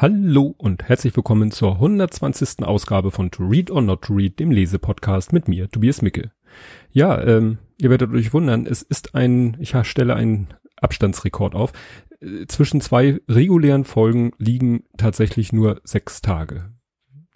Hallo und herzlich willkommen zur 120. Ausgabe von To Read or Not to Read, dem Lesepodcast mit mir, Tobias Micke. Ja, ähm, ihr werdet euch wundern, es ist ein, ich stelle einen Abstandsrekord auf. Äh, zwischen zwei regulären Folgen liegen tatsächlich nur sechs Tage.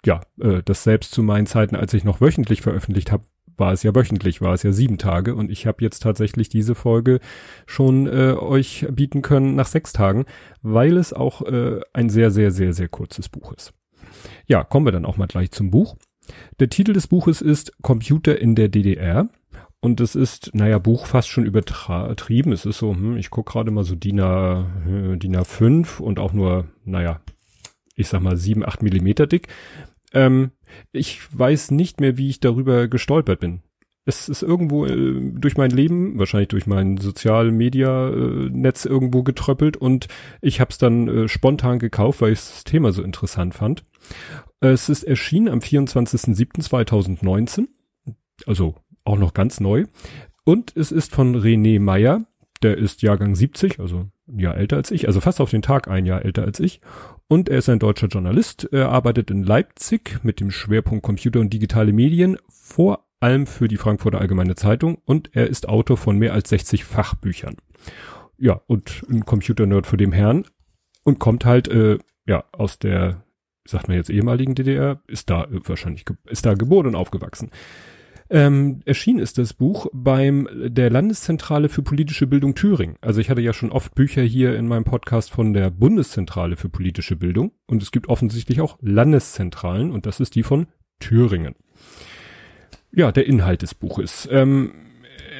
Ja, äh, das selbst zu meinen Zeiten, als ich noch wöchentlich veröffentlicht habe, war es ja wöchentlich, war es ja sieben Tage und ich habe jetzt tatsächlich diese Folge schon äh, euch bieten können nach sechs Tagen, weil es auch äh, ein sehr, sehr, sehr, sehr kurzes Buch ist. Ja, kommen wir dann auch mal gleich zum Buch. Der Titel des Buches ist Computer in der DDR und es ist, naja, Buch fast schon übertrieben. Es ist so, hm, ich guck gerade mal so DIN, A, äh, DIN A5 und auch nur, naja, ich sag mal sieben, acht Millimeter dick. Ähm, ich weiß nicht mehr, wie ich darüber gestolpert bin. Es ist irgendwo äh, durch mein Leben, wahrscheinlich durch mein Sozial-Media-Netz irgendwo getröppelt und ich habe es dann äh, spontan gekauft, weil ich das Thema so interessant fand. Es ist erschienen am 24.07.2019, also auch noch ganz neu. Und es ist von René Meyer, der ist Jahrgang 70, also ein Jahr älter als ich, also fast auf den Tag ein Jahr älter als ich. Und er ist ein deutscher Journalist. Er arbeitet in Leipzig mit dem Schwerpunkt Computer und digitale Medien, vor allem für die Frankfurter Allgemeine Zeitung. Und er ist Autor von mehr als 60 Fachbüchern. Ja, und ein Computer-Nerd für dem Herrn. Und kommt halt, äh, ja, aus der, sagt man jetzt ehemaligen DDR, ist da äh, wahrscheinlich, ist da geboren und aufgewachsen. Ähm, erschienen ist das Buch beim der Landeszentrale für politische Bildung Thüringen. Also ich hatte ja schon oft Bücher hier in meinem Podcast von der Bundeszentrale für politische Bildung und es gibt offensichtlich auch Landeszentralen und das ist die von Thüringen. Ja, der Inhalt des Buches. Ähm,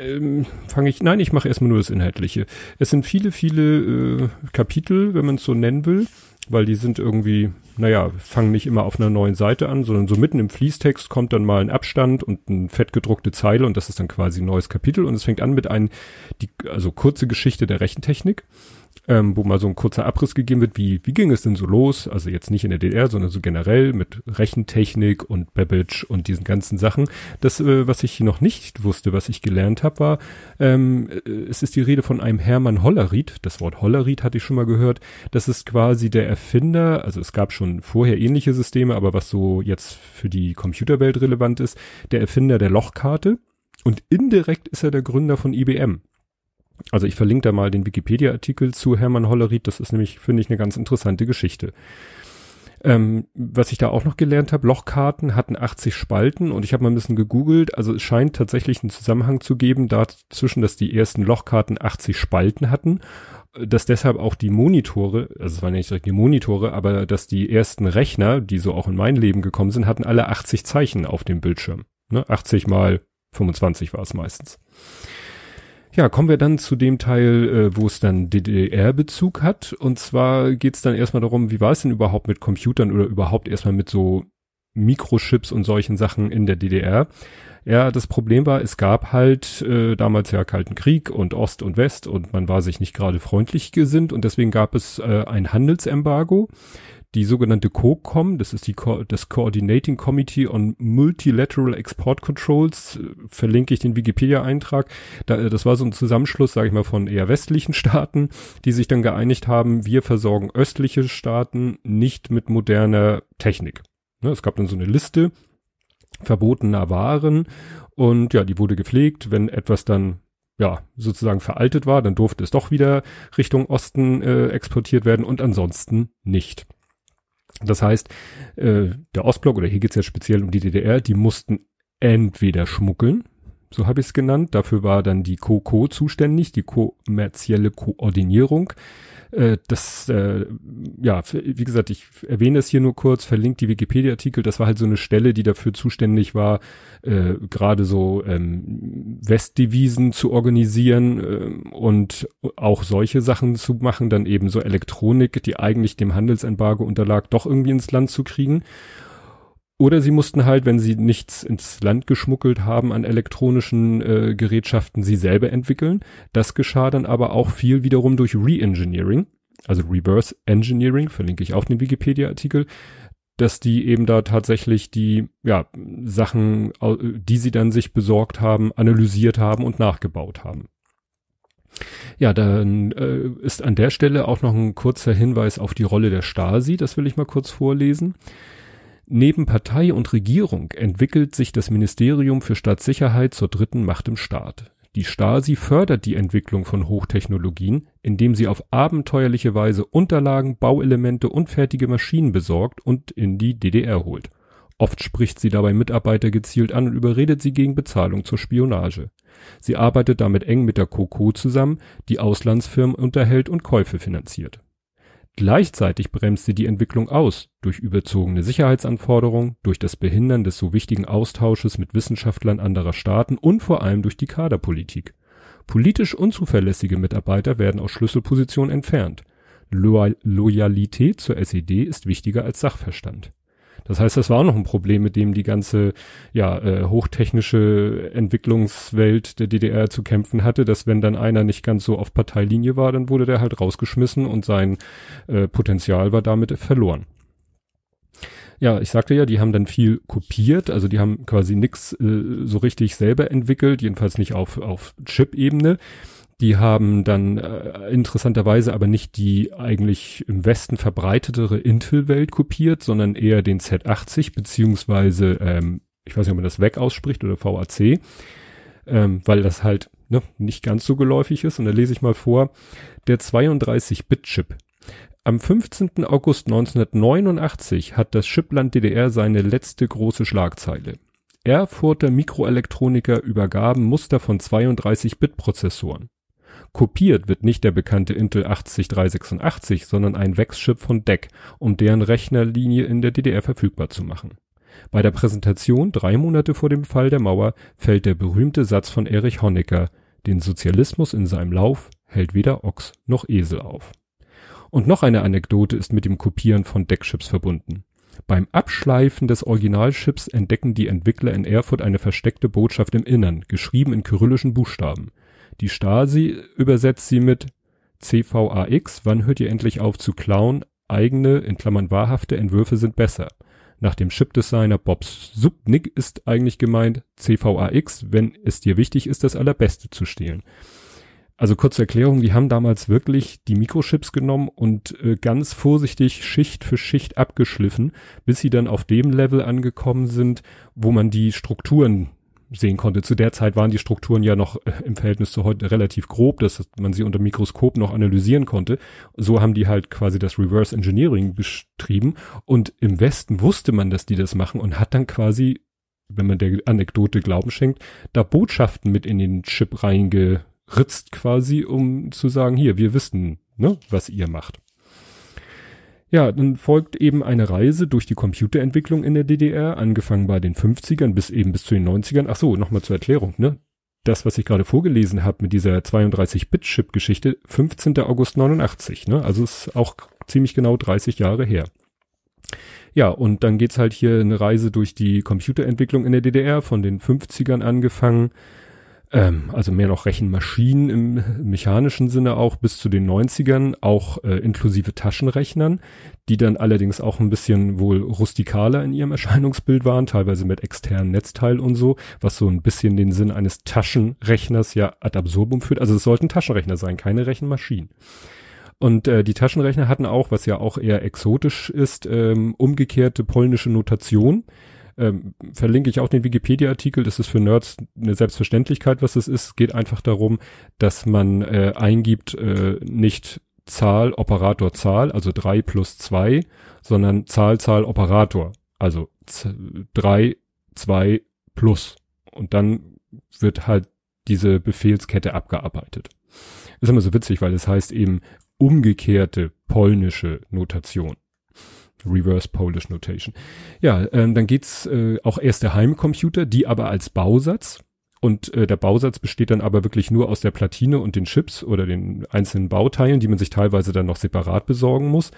ähm, fange ich, nein, ich mache erstmal nur das Inhaltliche. Es sind viele, viele äh, Kapitel, wenn man es so nennen will weil die sind irgendwie, naja, fangen nicht immer auf einer neuen Seite an, sondern so mitten im Fließtext kommt dann mal ein Abstand und ein fettgedruckte Zeile und das ist dann quasi ein neues Kapitel und es fängt an mit einem, die, also kurze Geschichte der Rechentechnik ähm, wo mal so ein kurzer Abriss gegeben wird, wie, wie ging es denn so los? Also jetzt nicht in der DDR, sondern so generell mit Rechentechnik und Babbage und diesen ganzen Sachen. Das, äh, was ich noch nicht wusste, was ich gelernt habe, war, ähm, äh, es ist die Rede von einem Hermann Hollerried. Das Wort Hollerried hatte ich schon mal gehört. Das ist quasi der Erfinder, also es gab schon vorher ähnliche Systeme, aber was so jetzt für die Computerwelt relevant ist, der Erfinder der Lochkarte. Und indirekt ist er der Gründer von IBM. Also ich verlinke da mal den Wikipedia-Artikel zu Hermann Hollerried. Das ist nämlich, finde ich, eine ganz interessante Geschichte. Ähm, was ich da auch noch gelernt habe, Lochkarten hatten 80 Spalten und ich habe mal ein bisschen gegoogelt. Also es scheint tatsächlich einen Zusammenhang zu geben dazwischen, dass die ersten Lochkarten 80 Spalten hatten, dass deshalb auch die Monitore, also es waren nicht direkt die Monitore, aber dass die ersten Rechner, die so auch in mein Leben gekommen sind, hatten alle 80 Zeichen auf dem Bildschirm. Ne? 80 mal 25 war es meistens. Ja, kommen wir dann zu dem Teil, äh, wo es dann DDR-Bezug hat. Und zwar geht es dann erstmal darum, wie war es denn überhaupt mit Computern oder überhaupt erstmal mit so Mikrochips und solchen Sachen in der DDR. Ja, das Problem war, es gab halt äh, damals ja Kalten Krieg und Ost und West und man war sich nicht gerade freundlich gesinnt und deswegen gab es äh, ein Handelsembargo die sogenannte COCOM, das ist die Co das Coordinating Committee on Multilateral Export Controls, äh, verlinke ich den Wikipedia-Eintrag. Da, äh, das war so ein Zusammenschluss, sage ich mal, von eher westlichen Staaten, die sich dann geeinigt haben, wir versorgen östliche Staaten nicht mit moderner Technik. Ne, es gab dann so eine Liste verbotener Waren und ja, die wurde gepflegt. Wenn etwas dann ja, sozusagen veraltet war, dann durfte es doch wieder Richtung Osten äh, exportiert werden und ansonsten nicht. Das heißt, äh, der Ostblock, oder hier geht's ja speziell um die DDR, die mussten entweder schmuggeln, so habe ich es genannt. Dafür war dann die COCO zuständig, die kommerzielle Koordinierung. Äh, das, äh, ja, wie gesagt, ich erwähne es hier nur kurz, verlinkt die Wikipedia-Artikel. Das war halt so eine Stelle, die dafür zuständig war, äh, gerade so ähm, Westdevisen zu organisieren äh, und auch solche Sachen zu machen, dann eben so Elektronik, die eigentlich dem Handelsembargo unterlag, doch irgendwie ins Land zu kriegen. Oder sie mussten halt, wenn sie nichts ins Land geschmuggelt haben an elektronischen äh, Gerätschaften, sie selber entwickeln. Das geschah dann aber auch viel wiederum durch Re-Engineering, also Reverse Engineering, verlinke ich auch den Wikipedia-Artikel, dass die eben da tatsächlich die ja, Sachen, die sie dann sich besorgt haben, analysiert haben und nachgebaut haben. Ja, dann äh, ist an der Stelle auch noch ein kurzer Hinweis auf die Rolle der Stasi, das will ich mal kurz vorlesen. Neben Partei und Regierung entwickelt sich das Ministerium für Staatssicherheit zur dritten Macht im Staat. Die Stasi fördert die Entwicklung von Hochtechnologien, indem sie auf abenteuerliche Weise Unterlagen, Bauelemente und fertige Maschinen besorgt und in die DDR holt. Oft spricht sie dabei Mitarbeiter gezielt an und überredet sie gegen Bezahlung zur Spionage. Sie arbeitet damit eng mit der Coco zusammen, die Auslandsfirmen unterhält und Käufe finanziert. Gleichzeitig bremst sie die Entwicklung aus, durch überzogene Sicherheitsanforderungen, durch das Behindern des so wichtigen Austausches mit Wissenschaftlern anderer Staaten und vor allem durch die Kaderpolitik. Politisch unzuverlässige Mitarbeiter werden aus Schlüsselpositionen entfernt. Loyalität zur SED ist wichtiger als Sachverstand. Das heißt, das war auch noch ein Problem, mit dem die ganze ja, äh, hochtechnische Entwicklungswelt der DDR zu kämpfen hatte, dass wenn dann einer nicht ganz so auf Parteilinie war, dann wurde der halt rausgeschmissen und sein äh, Potenzial war damit verloren. Ja, ich sagte ja, die haben dann viel kopiert, also die haben quasi nix äh, so richtig selber entwickelt, jedenfalls nicht auf, auf Chip-Ebene. Die haben dann äh, interessanterweise aber nicht die eigentlich im Westen verbreitetere Intel-Welt kopiert, sondern eher den Z80 beziehungsweise, ähm, ich weiß nicht, ob man das weg ausspricht oder VAC, ähm, weil das halt ne, nicht ganz so geläufig ist. Und da lese ich mal vor, der 32-Bit-Chip. Am 15. August 1989 hat das Chipland DDR seine letzte große Schlagzeile. Erfurter Mikroelektroniker übergaben Muster von 32-Bit-Prozessoren. Kopiert wird nicht der bekannte Intel 80386, sondern ein Wechschip von DEC, um deren Rechnerlinie in der DDR verfügbar zu machen. Bei der Präsentation drei Monate vor dem Fall der Mauer fällt der berühmte Satz von Erich Honecker, den Sozialismus in seinem Lauf hält weder Ochs noch Esel auf. Und noch eine Anekdote ist mit dem Kopieren von DEC-Chips verbunden. Beim Abschleifen des Originalchips entdecken die Entwickler in Erfurt eine versteckte Botschaft im Innern, geschrieben in kyrillischen Buchstaben. Die Stasi übersetzt sie mit CVAX, wann hört ihr endlich auf zu klauen? Eigene, in Klammern wahrhafte Entwürfe sind besser. Nach dem Chipdesigner Bob Subnik ist eigentlich gemeint CVAX, wenn es dir wichtig ist, das Allerbeste zu stehlen. Also kurze Erklärung, die haben damals wirklich die Mikrochips genommen und äh, ganz vorsichtig Schicht für Schicht abgeschliffen, bis sie dann auf dem Level angekommen sind, wo man die Strukturen sehen konnte. Zu der Zeit waren die Strukturen ja noch äh, im Verhältnis zu heute relativ grob, dass man sie unter Mikroskop noch analysieren konnte. So haben die halt quasi das Reverse Engineering betrieben und im Westen wusste man, dass die das machen und hat dann quasi, wenn man der Anekdote Glauben schenkt, da Botschaften mit in den Chip reingeritzt quasi, um zu sagen, hier, wir wissen, ne, was ihr macht. Ja, dann folgt eben eine Reise durch die Computerentwicklung in der DDR, angefangen bei den 50ern bis eben bis zu den 90ern. Ach so, nochmal zur Erklärung, ne? Das, was ich gerade vorgelesen habe mit dieser 32-Bit-Chip-Geschichte, 15. August 89, ne? Also ist auch ziemlich genau 30 Jahre her. Ja, und dann geht's halt hier eine Reise durch die Computerentwicklung in der DDR, von den 50ern angefangen ähm, also mehr noch Rechenmaschinen im mechanischen Sinne auch bis zu den 90ern, auch äh, inklusive Taschenrechnern, die dann allerdings auch ein bisschen wohl rustikaler in ihrem Erscheinungsbild waren, teilweise mit externen Netzteil und so, was so ein bisschen den Sinn eines Taschenrechners ja ad absurdum führt. Also es sollten Taschenrechner sein, keine Rechenmaschinen. Und äh, die Taschenrechner hatten auch, was ja auch eher exotisch ist, ähm, umgekehrte polnische Notation ähm, verlinke ich auch den Wikipedia-Artikel. Das ist für Nerds eine Selbstverständlichkeit, was es ist. Geht einfach darum, dass man äh, eingibt äh, nicht Zahl, Operator, Zahl, also drei plus zwei, sondern Zahl, Zahl, Operator. Also drei, zwei plus. Und dann wird halt diese Befehlskette abgearbeitet. ist immer so witzig, weil es heißt eben umgekehrte polnische Notation. Reverse Polish Notation. Ja, ähm, dann geht's äh, auch erst der Heimcomputer, die aber als Bausatz. Und äh, der Bausatz besteht dann aber wirklich nur aus der Platine und den Chips oder den einzelnen Bauteilen, die man sich teilweise dann noch separat besorgen muss.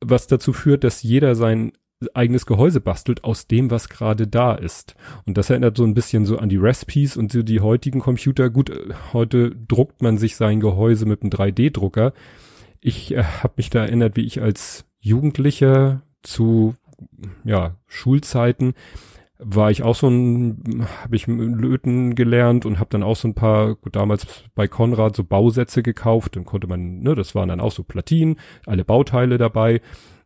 Was dazu führt, dass jeder sein eigenes Gehäuse bastelt aus dem, was gerade da ist. Und das erinnert so ein bisschen so an die Recipes und so die heutigen Computer. Gut, äh, heute druckt man sich sein Gehäuse mit einem 3D-Drucker. Ich äh, habe mich da erinnert, wie ich als Jugendlicher zu ja, Schulzeiten war ich auch so ein, habe ich Löten gelernt und habe dann auch so ein paar, gut, damals bei Konrad so Bausätze gekauft, dann konnte man, ne, das waren dann auch so Platinen, alle Bauteile dabei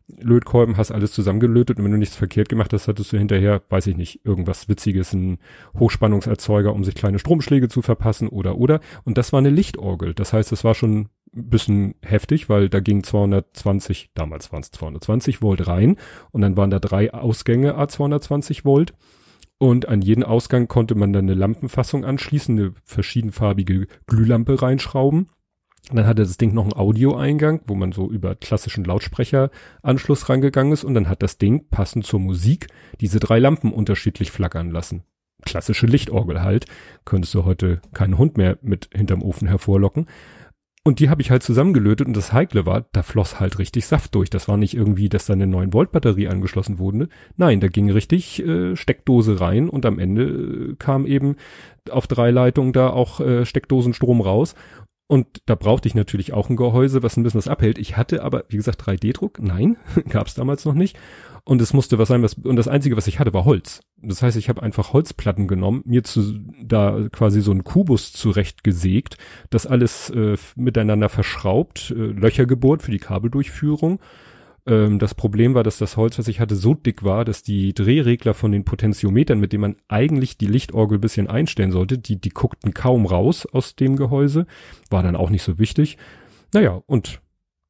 Lötkolben, hast alles zusammengelötet und wenn du nichts verkehrt gemacht hast, hattest du hinterher, weiß ich nicht, irgendwas Witziges, ein Hochspannungserzeuger, um sich kleine Stromschläge zu verpassen oder oder. Und das war eine Lichtorgel. Das heißt, es war schon bisschen heftig, weil da ging 220, damals waren es 220 Volt rein und dann waren da drei Ausgänge A 220 Volt. Und an jeden Ausgang konnte man dann eine Lampenfassung anschließen, eine verschiedenfarbige Glühlampe reinschrauben. Dann hatte das Ding noch einen Audioeingang, wo man so über klassischen Lautsprecheranschluss rangegangen ist und dann hat das Ding passend zur Musik diese drei Lampen unterschiedlich flackern lassen. Klassische Lichtorgel halt. Könntest du heute keinen Hund mehr mit hinterm Ofen hervorlocken. Und die habe ich halt zusammengelötet und das Heikle war, da floss halt richtig Saft durch. Das war nicht irgendwie, dass da eine 9 Volt Batterie angeschlossen wurde. Nein, da ging richtig äh, Steckdose rein und am Ende äh, kam eben auf drei Leitungen da auch äh, Steckdosenstrom raus und da brauchte ich natürlich auch ein Gehäuse, was ein bisschen was abhält. Ich hatte aber, wie gesagt, 3D-Druck. Nein, gab es damals noch nicht. Und es musste was sein, was, und das Einzige, was ich hatte, war Holz. Das heißt, ich habe einfach Holzplatten genommen, mir zu da quasi so einen Kubus zurechtgesägt, das alles äh, miteinander verschraubt, äh, Löcher gebohrt für die Kabeldurchführung ähm, das Problem war, dass das Holz, was ich hatte, so dick war, dass die Drehregler von den Potentiometern, mit denen man eigentlich die Lichtorgel bisschen einstellen sollte, die, die guckten kaum raus aus dem Gehäuse. War dann auch nicht so wichtig. Naja, und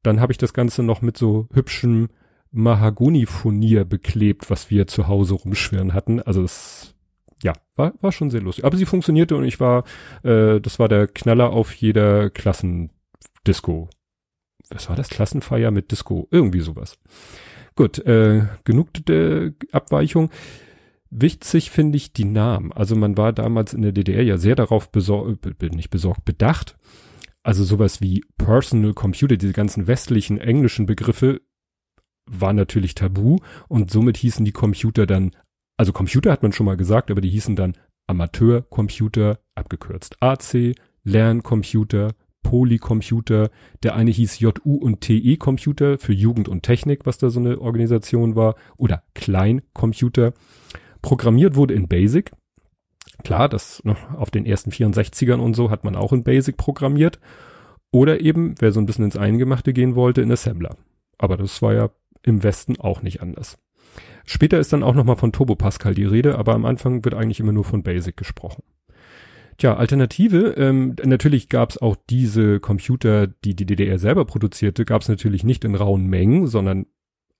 dann habe ich das Ganze noch mit so hübschem Mahagoni-Furnier beklebt, was wir zu Hause rumschwirren hatten. Also es ja, war, war schon sehr lustig. Aber sie funktionierte und ich war, äh, das war der Knaller auf jeder Klassendisco was war das? Klassenfeier mit Disco, irgendwie sowas. Gut, äh, genug der Abweichung. Wichtig finde ich die Namen. Also man war damals in der DDR ja sehr darauf besorgt, nicht besorgt, bedacht. Also sowas wie Personal Computer, diese ganzen westlichen englischen Begriffe war natürlich tabu und somit hießen die Computer dann, also Computer hat man schon mal gesagt, aber die hießen dann Amateurcomputer, abgekürzt AC, Lerncomputer, Polycomputer. Der eine hieß JU und TE Computer für Jugend und Technik, was da so eine Organisation war. Oder Kleincomputer. Programmiert wurde in Basic. Klar, das noch ne, auf den ersten 64ern und so hat man auch in Basic programmiert. Oder eben, wer so ein bisschen ins Eingemachte gehen wollte, in Assembler. Aber das war ja im Westen auch nicht anders. Später ist dann auch nochmal von Turbo Pascal die Rede, aber am Anfang wird eigentlich immer nur von Basic gesprochen. Tja, Alternative, ähm, natürlich gab es auch diese Computer, die die DDR selber produzierte, gab es natürlich nicht in rauen Mengen, sondern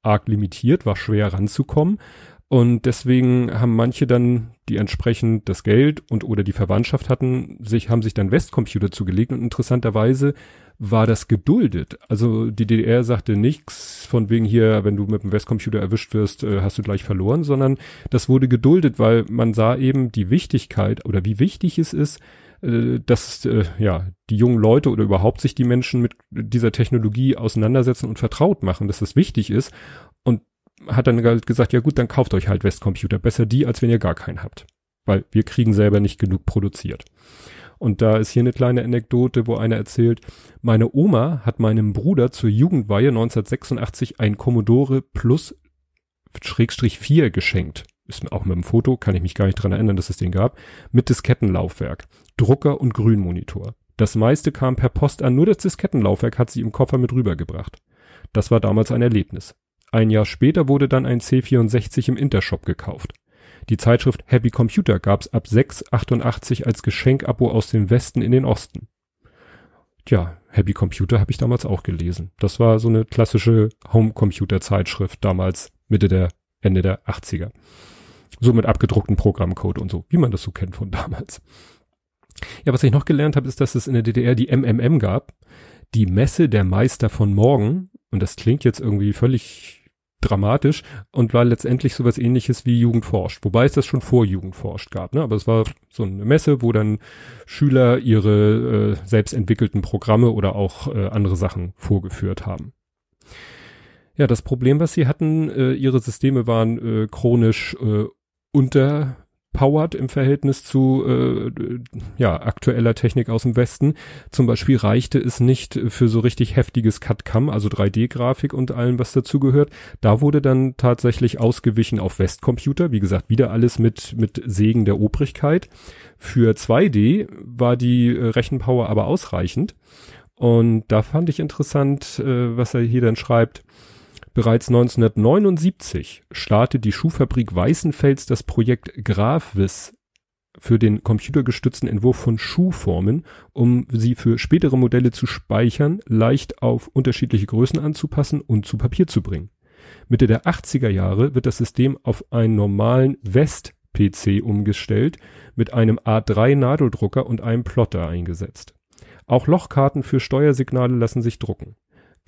arg limitiert, war schwer ranzukommen. Und deswegen haben manche dann, die entsprechend das Geld und oder die Verwandtschaft hatten, sich, haben sich dann Westcomputer zugelegt und interessanterweise war das geduldet. Also die DDR sagte nichts von wegen hier, wenn du mit dem Westcomputer erwischt wirst, äh, hast du gleich verloren, sondern das wurde geduldet, weil man sah eben die Wichtigkeit oder wie wichtig es ist, äh, dass äh, ja die jungen Leute oder überhaupt sich die Menschen mit dieser Technologie auseinandersetzen und vertraut machen, dass das wichtig ist und hat dann halt gesagt, ja gut, dann kauft euch halt Westcomputer, besser die, als wenn ihr gar keinen habt, weil wir kriegen selber nicht genug produziert. Und da ist hier eine kleine Anekdote, wo einer erzählt, meine Oma hat meinem Bruder zur Jugendweihe 1986 ein Commodore Plus Schrägstrich 4 geschenkt. Ist auch mit dem Foto, kann ich mich gar nicht dran erinnern, dass es den gab, mit Diskettenlaufwerk, Drucker und Grünmonitor. Das meiste kam per Post an, nur das Diskettenlaufwerk hat sie im Koffer mit rübergebracht. Das war damals ein Erlebnis. Ein Jahr später wurde dann ein C64 im Intershop gekauft. Die Zeitschrift Happy Computer gab's ab 6,88 als Geschenkabo aus dem Westen in den Osten. Tja, Happy Computer habe ich damals auch gelesen. Das war so eine klassische Home-Computer-Zeitschrift damals Mitte der, Ende der 80er. So mit abgedruckten Programmcode und so, wie man das so kennt von damals. Ja, was ich noch gelernt habe, ist, dass es in der DDR die MMM gab. Die Messe der Meister von morgen. Und das klingt jetzt irgendwie völlig dramatisch und war letztendlich sowas ähnliches wie Jugend forscht, wobei es das schon vor Jugend forscht gab, ne? aber es war so eine Messe, wo dann Schüler ihre äh, selbst entwickelten Programme oder auch äh, andere Sachen vorgeführt haben. Ja, das Problem, was sie hatten, äh, ihre Systeme waren äh, chronisch äh, unter powered im Verhältnis zu äh, ja, aktueller Technik aus dem Westen. Zum Beispiel reichte es nicht für so richtig heftiges CAD-CAM, also 3D-Grafik und allem, was dazugehört. Da wurde dann tatsächlich ausgewichen auf Westcomputer. Wie gesagt, wieder alles mit, mit Segen der Obrigkeit. Für 2D war die äh, Rechenpower aber ausreichend. Und da fand ich interessant, äh, was er hier dann schreibt. Bereits 1979 startete die Schuhfabrik Weißenfels das Projekt GraphVis für den computergestützten Entwurf von Schuhformen, um sie für spätere Modelle zu speichern, leicht auf unterschiedliche Größen anzupassen und zu Papier zu bringen. Mitte der 80er Jahre wird das System auf einen normalen West-PC umgestellt, mit einem A3 Nadeldrucker und einem Plotter eingesetzt. Auch Lochkarten für Steuersignale lassen sich drucken.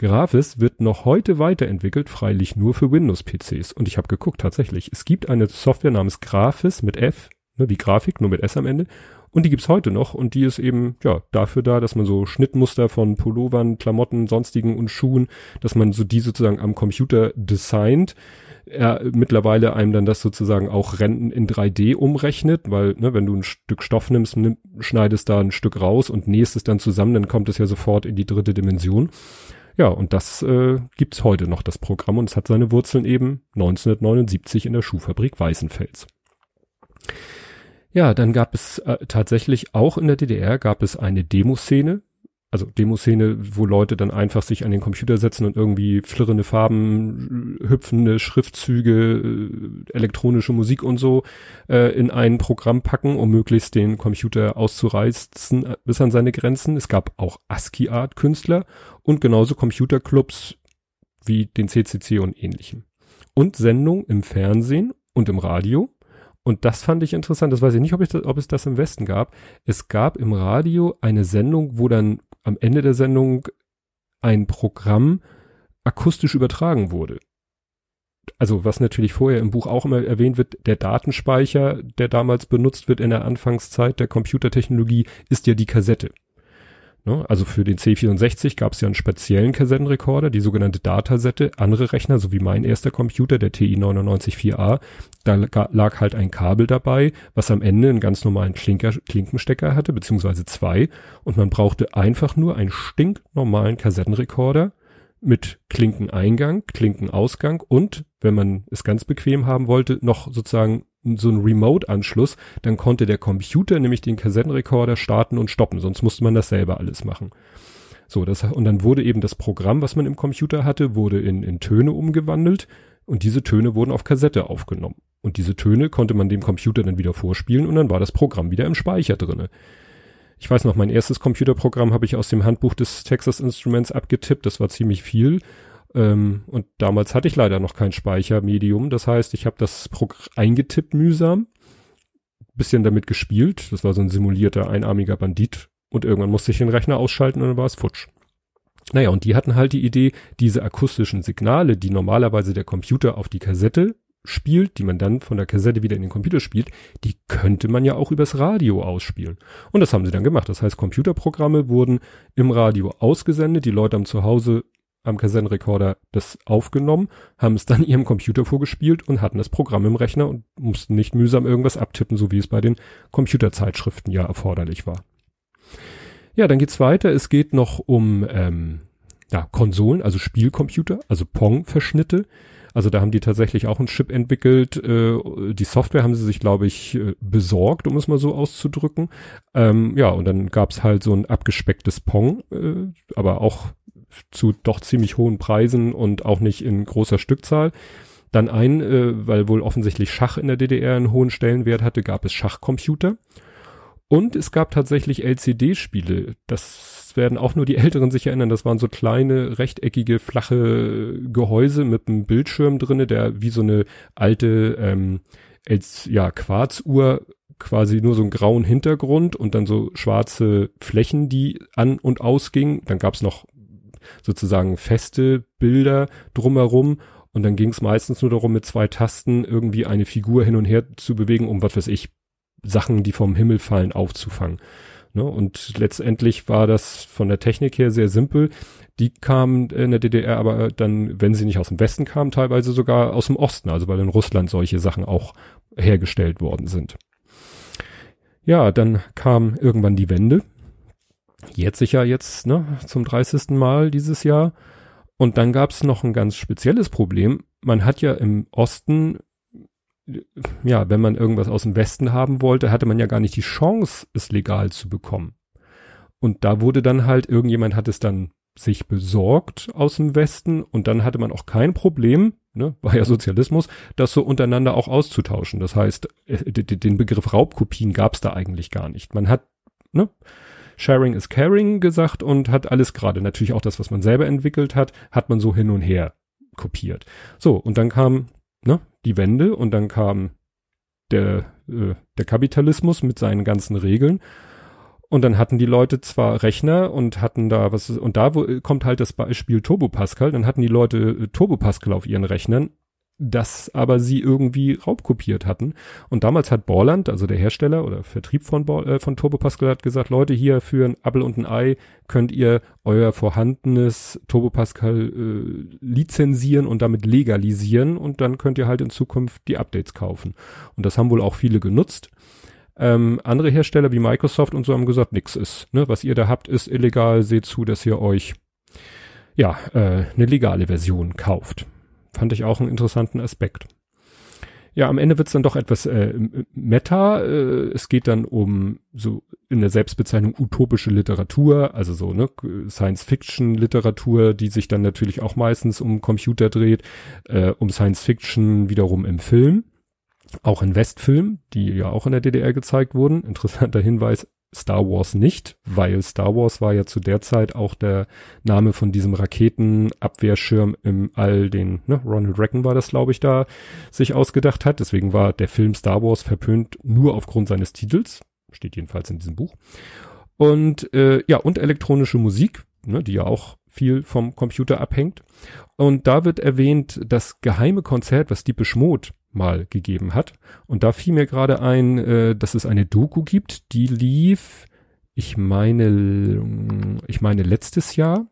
Graphis wird noch heute weiterentwickelt, freilich nur für Windows-PCs. Und ich habe geguckt, tatsächlich. Es gibt eine Software namens Graphis mit F, ne, wie Grafik, nur mit S am Ende. Und die gibt's heute noch und die ist eben, ja, dafür da, dass man so Schnittmuster von Pullovern, Klamotten, sonstigen und Schuhen, dass man so die sozusagen am Computer designt. Er mittlerweile einem dann das sozusagen auch Renten in 3D umrechnet, weil, ne, wenn du ein Stück Stoff nimmst, nimm, schneidest da ein Stück raus und nähst es dann zusammen, dann kommt es ja sofort in die dritte Dimension. Ja, und das äh, gibt's heute noch, das Programm, und es hat seine Wurzeln eben 1979 in der Schuhfabrik Weißenfels. Ja, dann gab es äh, tatsächlich auch in der DDR gab es eine Demoszene, also Demoszene, wo Leute dann einfach sich an den Computer setzen und irgendwie flirrende Farben, hüpfende Schriftzüge, äh, elektronische Musik und so äh, in ein Programm packen, um möglichst den Computer auszureizen äh, bis an seine Grenzen. Es gab auch ASCII-Art-Künstler und genauso Computerclubs wie den CCC und ähnlichem. Und Sendungen im Fernsehen und im Radio. Und das fand ich interessant. Das weiß ich nicht, ob, ich das, ob es das im Westen gab. Es gab im Radio eine Sendung, wo dann am Ende der Sendung ein Programm akustisch übertragen wurde. Also was natürlich vorher im Buch auch immer erwähnt wird, der Datenspeicher, der damals benutzt wird in der Anfangszeit der Computertechnologie, ist ja die Kassette. Ne? Also für den C64 gab es ja einen speziellen Kassettenrekorder, die sogenannte Datasette. Andere Rechner, so wie mein erster Computer, der TI 994a, da lag halt ein Kabel dabei, was am Ende einen ganz normalen Klinker, Klinkenstecker hatte, beziehungsweise zwei. Und man brauchte einfach nur einen stinknormalen Kassettenrekorder mit Klinkeneingang, Klinkenausgang und, wenn man es ganz bequem haben wollte, noch sozusagen so ein Remote-Anschluss, dann konnte der Computer nämlich den Kassettenrekorder starten und stoppen, sonst musste man das selber alles machen. So, das, und dann wurde eben das Programm, was man im Computer hatte, wurde in, in Töne umgewandelt und diese Töne wurden auf Kassette aufgenommen. Und diese Töne konnte man dem Computer dann wieder vorspielen und dann war das Programm wieder im Speicher drinne. Ich weiß noch, mein erstes Computerprogramm habe ich aus dem Handbuch des Texas Instruments abgetippt, das war ziemlich viel ähm, und damals hatte ich leider noch kein Speichermedium. Das heißt, ich habe das Programm eingetippt mühsam, bisschen damit gespielt. Das war so ein simulierter einarmiger Bandit. Und irgendwann musste ich den Rechner ausschalten und dann war es futsch. Naja, und die hatten halt die Idee, diese akustischen Signale, die normalerweise der Computer auf die Kassette spielt, die man dann von der Kassette wieder in den Computer spielt, die könnte man ja auch übers Radio ausspielen. Und das haben sie dann gemacht. Das heißt, Computerprogramme wurden im Radio ausgesendet, die Leute haben zu Hause am Kassettenrekorder das aufgenommen, haben es dann ihrem Computer vorgespielt und hatten das Programm im Rechner und mussten nicht mühsam irgendwas abtippen, so wie es bei den Computerzeitschriften ja erforderlich war. Ja, dann geht's weiter. Es geht noch um ähm, ja, Konsolen, also Spielcomputer, also Pong-Verschnitte. Also da haben die tatsächlich auch einen Chip entwickelt. Äh, die Software haben sie sich, glaube ich, äh, besorgt, um es mal so auszudrücken. Ähm, ja, und dann gab's halt so ein abgespecktes Pong, äh, aber auch zu doch ziemlich hohen Preisen und auch nicht in großer Stückzahl. Dann ein, äh, weil wohl offensichtlich Schach in der DDR einen hohen Stellenwert hatte, gab es Schachcomputer. Und es gab tatsächlich LCD-Spiele. Das werden auch nur die Älteren sich erinnern. Das waren so kleine, rechteckige, flache Gehäuse mit einem Bildschirm drinne, der wie so eine alte ähm, als, ja, Quarzuhr quasi nur so einen grauen Hintergrund und dann so schwarze Flächen, die an und ausgingen. Dann gab's noch sozusagen feste Bilder drumherum und dann ging es meistens nur darum, mit zwei Tasten irgendwie eine Figur hin und her zu bewegen, um was weiß ich, Sachen, die vom Himmel fallen, aufzufangen. Ne? Und letztendlich war das von der Technik her sehr simpel. Die kamen in der DDR aber dann, wenn sie nicht aus dem Westen kamen, teilweise sogar aus dem Osten, also weil in Russland solche Sachen auch hergestellt worden sind. Ja, dann kam irgendwann die Wende. Jetzt sicher jetzt, ne, zum 30. Mal dieses Jahr. Und dann gab es noch ein ganz spezielles Problem. Man hat ja im Osten, ja, wenn man irgendwas aus dem Westen haben wollte, hatte man ja gar nicht die Chance, es legal zu bekommen. Und da wurde dann halt, irgendjemand hat es dann sich besorgt aus dem Westen und dann hatte man auch kein Problem, ne, war ja Sozialismus, das so untereinander auch auszutauschen. Das heißt, äh, den Begriff Raubkopien gab es da eigentlich gar nicht. Man hat, ne, Sharing is Caring gesagt und hat alles gerade, natürlich auch das, was man selber entwickelt hat, hat man so hin und her kopiert. So, und dann kam ne, die Wende und dann kam der, äh, der Kapitalismus mit seinen ganzen Regeln. Und dann hatten die Leute zwar Rechner und hatten da was, und da wo, kommt halt das Beispiel Turbo Pascal, dann hatten die Leute äh, Turbo Pascal auf ihren Rechnern, das aber sie irgendwie raubkopiert hatten. Und damals hat Borland, also der Hersteller oder Vertrieb von, Bo äh, von Turbo Pascal, hat gesagt, Leute, hier für ein Apple und ein Ei könnt ihr euer vorhandenes Turbo Pascal äh, lizenzieren und damit legalisieren und dann könnt ihr halt in Zukunft die Updates kaufen. Und das haben wohl auch viele genutzt. Ähm, andere Hersteller wie Microsoft und so haben gesagt, nix ist. Ne? Was ihr da habt, ist illegal. Seht zu, dass ihr euch ja äh, eine legale Version kauft. Fand ich auch einen interessanten Aspekt. Ja, am Ende wird's dann doch etwas äh, meta. Äh, es geht dann um so in der Selbstbezeichnung utopische Literatur, also so ne Science-Fiction-Literatur, die sich dann natürlich auch meistens um Computer dreht, äh, um Science-Fiction wiederum im Film, auch in Westfilmen, die ja auch in der DDR gezeigt wurden. Interessanter Hinweis, Star Wars nicht, weil Star Wars war ja zu der Zeit auch der Name von diesem Raketenabwehrschirm im All, den ne, Ronald Reagan war das, glaube ich, da sich ausgedacht hat. Deswegen war der Film Star Wars verpönt nur aufgrund seines Titels, steht jedenfalls in diesem Buch. Und äh, ja, und elektronische Musik, ne, die ja auch viel vom Computer abhängt. Und da wird erwähnt, das geheime Konzert, was Diepe Schmod mal gegeben hat. Und da fiel mir gerade ein, äh, dass es eine Doku gibt, die lief, ich meine, ich meine letztes Jahr,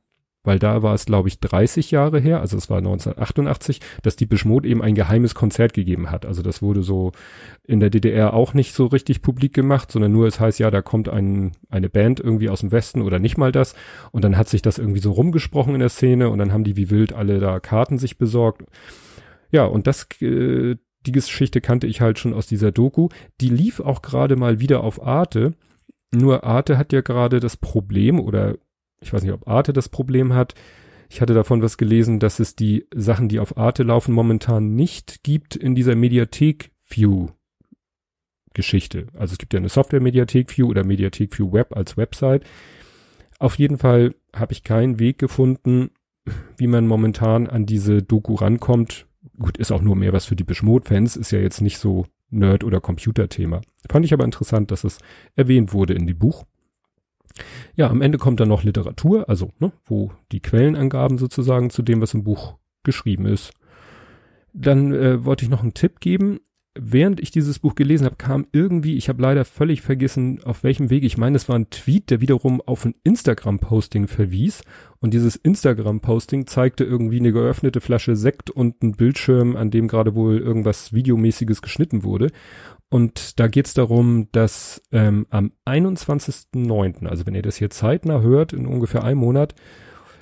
weil da war es, glaube ich, 30 Jahre her, also es war 1988, dass die Beschmod eben ein geheimes Konzert gegeben hat. Also das wurde so in der DDR auch nicht so richtig publik gemacht, sondern nur es heißt, ja, da kommt ein, eine Band irgendwie aus dem Westen oder nicht mal das. Und dann hat sich das irgendwie so rumgesprochen in der Szene und dann haben die wie wild alle da Karten sich besorgt. Ja, und das, äh, die Geschichte kannte ich halt schon aus dieser Doku. Die lief auch gerade mal wieder auf Arte. Nur Arte hat ja gerade das Problem, oder ich weiß nicht, ob Arte das Problem hat. Ich hatte davon was gelesen, dass es die Sachen, die auf Arte laufen, momentan nicht gibt in dieser Mediathek View Geschichte. Also es gibt ja eine Software Mediathek View oder Mediathek View Web als Website. Auf jeden Fall habe ich keinen Weg gefunden, wie man momentan an diese Doku rankommt, Gut, ist auch nur mehr was für die Beschmod-Fans, ist ja jetzt nicht so Nerd- oder Computerthema. Fand ich aber interessant, dass es erwähnt wurde in dem Buch. Ja, am Ende kommt dann noch Literatur, also ne, wo die Quellenangaben sozusagen zu dem, was im Buch geschrieben ist. Dann äh, wollte ich noch einen Tipp geben während ich dieses Buch gelesen habe, kam irgendwie, ich habe leider völlig vergessen, auf welchem Weg. Ich meine, es war ein Tweet, der wiederum auf ein Instagram-Posting verwies. Und dieses Instagram-Posting zeigte irgendwie eine geöffnete Flasche Sekt und einen Bildschirm, an dem gerade wohl irgendwas Videomäßiges geschnitten wurde. Und da geht es darum, dass ähm, am 21.09., also wenn ihr das hier zeitnah hört, in ungefähr einem Monat,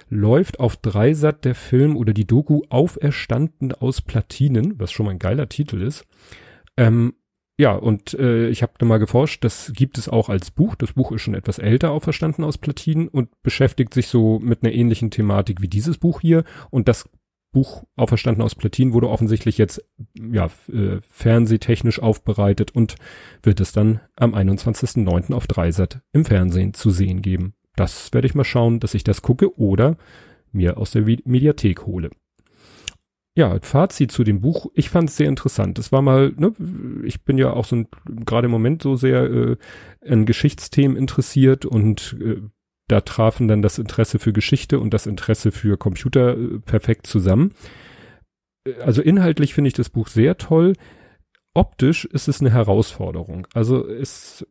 läuft auf Dreisat der Film oder die Doku Auferstanden aus Platinen, was schon mal ein geiler Titel ist. Ähm, ja, und äh, ich habe da mal geforscht, das gibt es auch als Buch. Das Buch ist schon etwas älter, auferstanden aus Platinen und beschäftigt sich so mit einer ähnlichen Thematik wie dieses Buch hier. Und das Buch Auferstanden aus Platinen wurde offensichtlich jetzt ja äh, fernsehtechnisch aufbereitet und wird es dann am 21.09. auf Dreisat im Fernsehen zu sehen geben. Das werde ich mal schauen, dass ich das gucke oder mir aus der Mediathek hole ja, Fazit zu dem Buch. Ich fand es sehr interessant. Es war mal, ne, ich bin ja auch so gerade im Moment so sehr äh, an Geschichtsthemen interessiert und äh, da trafen dann das Interesse für Geschichte und das Interesse für Computer äh, perfekt zusammen. Äh, also inhaltlich finde ich das Buch sehr toll. Optisch ist es eine Herausforderung. Also es,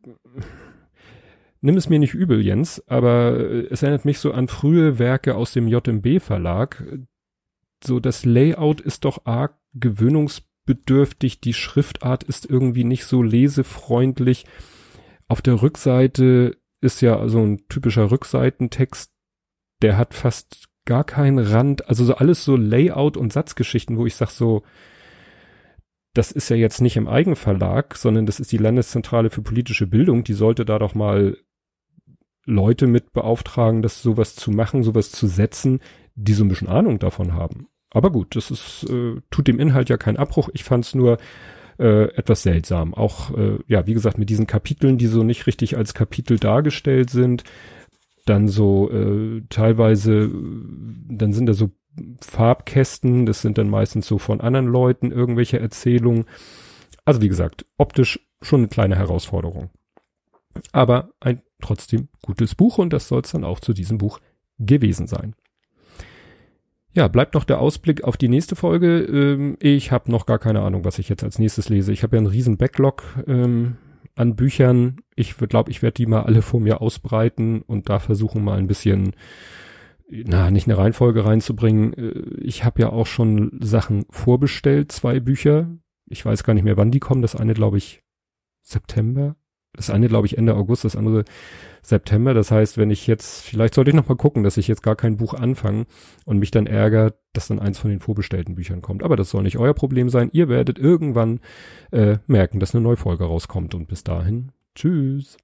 nimm es mir nicht übel, Jens, aber es erinnert mich so an frühe Werke aus dem JMB Verlag, so das Layout ist doch arg gewöhnungsbedürftig, die Schriftart ist irgendwie nicht so lesefreundlich. Auf der Rückseite ist ja so ein typischer Rückseitentext, der hat fast gar keinen Rand, also so alles so Layout und Satzgeschichten, wo ich sag so, das ist ja jetzt nicht im Eigenverlag, sondern das ist die Landeszentrale für politische Bildung, die sollte da doch mal Leute mit beauftragen, das sowas zu machen, sowas zu setzen, die so ein bisschen Ahnung davon haben. Aber gut, das ist, äh, tut dem Inhalt ja keinen Abbruch. Ich fand es nur äh, etwas seltsam. Auch, äh, ja, wie gesagt, mit diesen Kapiteln, die so nicht richtig als Kapitel dargestellt sind, dann so äh, teilweise, dann sind da so Farbkästen, das sind dann meistens so von anderen Leuten irgendwelche Erzählungen. Also wie gesagt, optisch schon eine kleine Herausforderung. Aber ein trotzdem gutes Buch und das soll es dann auch zu diesem Buch gewesen sein. Ja, bleibt noch der Ausblick auf die nächste Folge. Ähm, ich habe noch gar keine Ahnung, was ich jetzt als nächstes lese. Ich habe ja einen riesen Backlog ähm, an Büchern. Ich glaube, ich werde die mal alle vor mir ausbreiten und da versuchen mal ein bisschen, na, nicht eine Reihenfolge reinzubringen. Äh, ich habe ja auch schon Sachen vorbestellt, zwei Bücher. Ich weiß gar nicht mehr, wann die kommen. Das eine, glaube ich, September. Das eine, glaube ich, Ende August, das andere September. Das heißt, wenn ich jetzt, vielleicht sollte ich noch mal gucken, dass ich jetzt gar kein Buch anfange und mich dann ärgert, dass dann eins von den vorbestellten Büchern kommt. Aber das soll nicht euer Problem sein. Ihr werdet irgendwann äh, merken, dass eine neue Folge rauskommt. Und bis dahin, tschüss.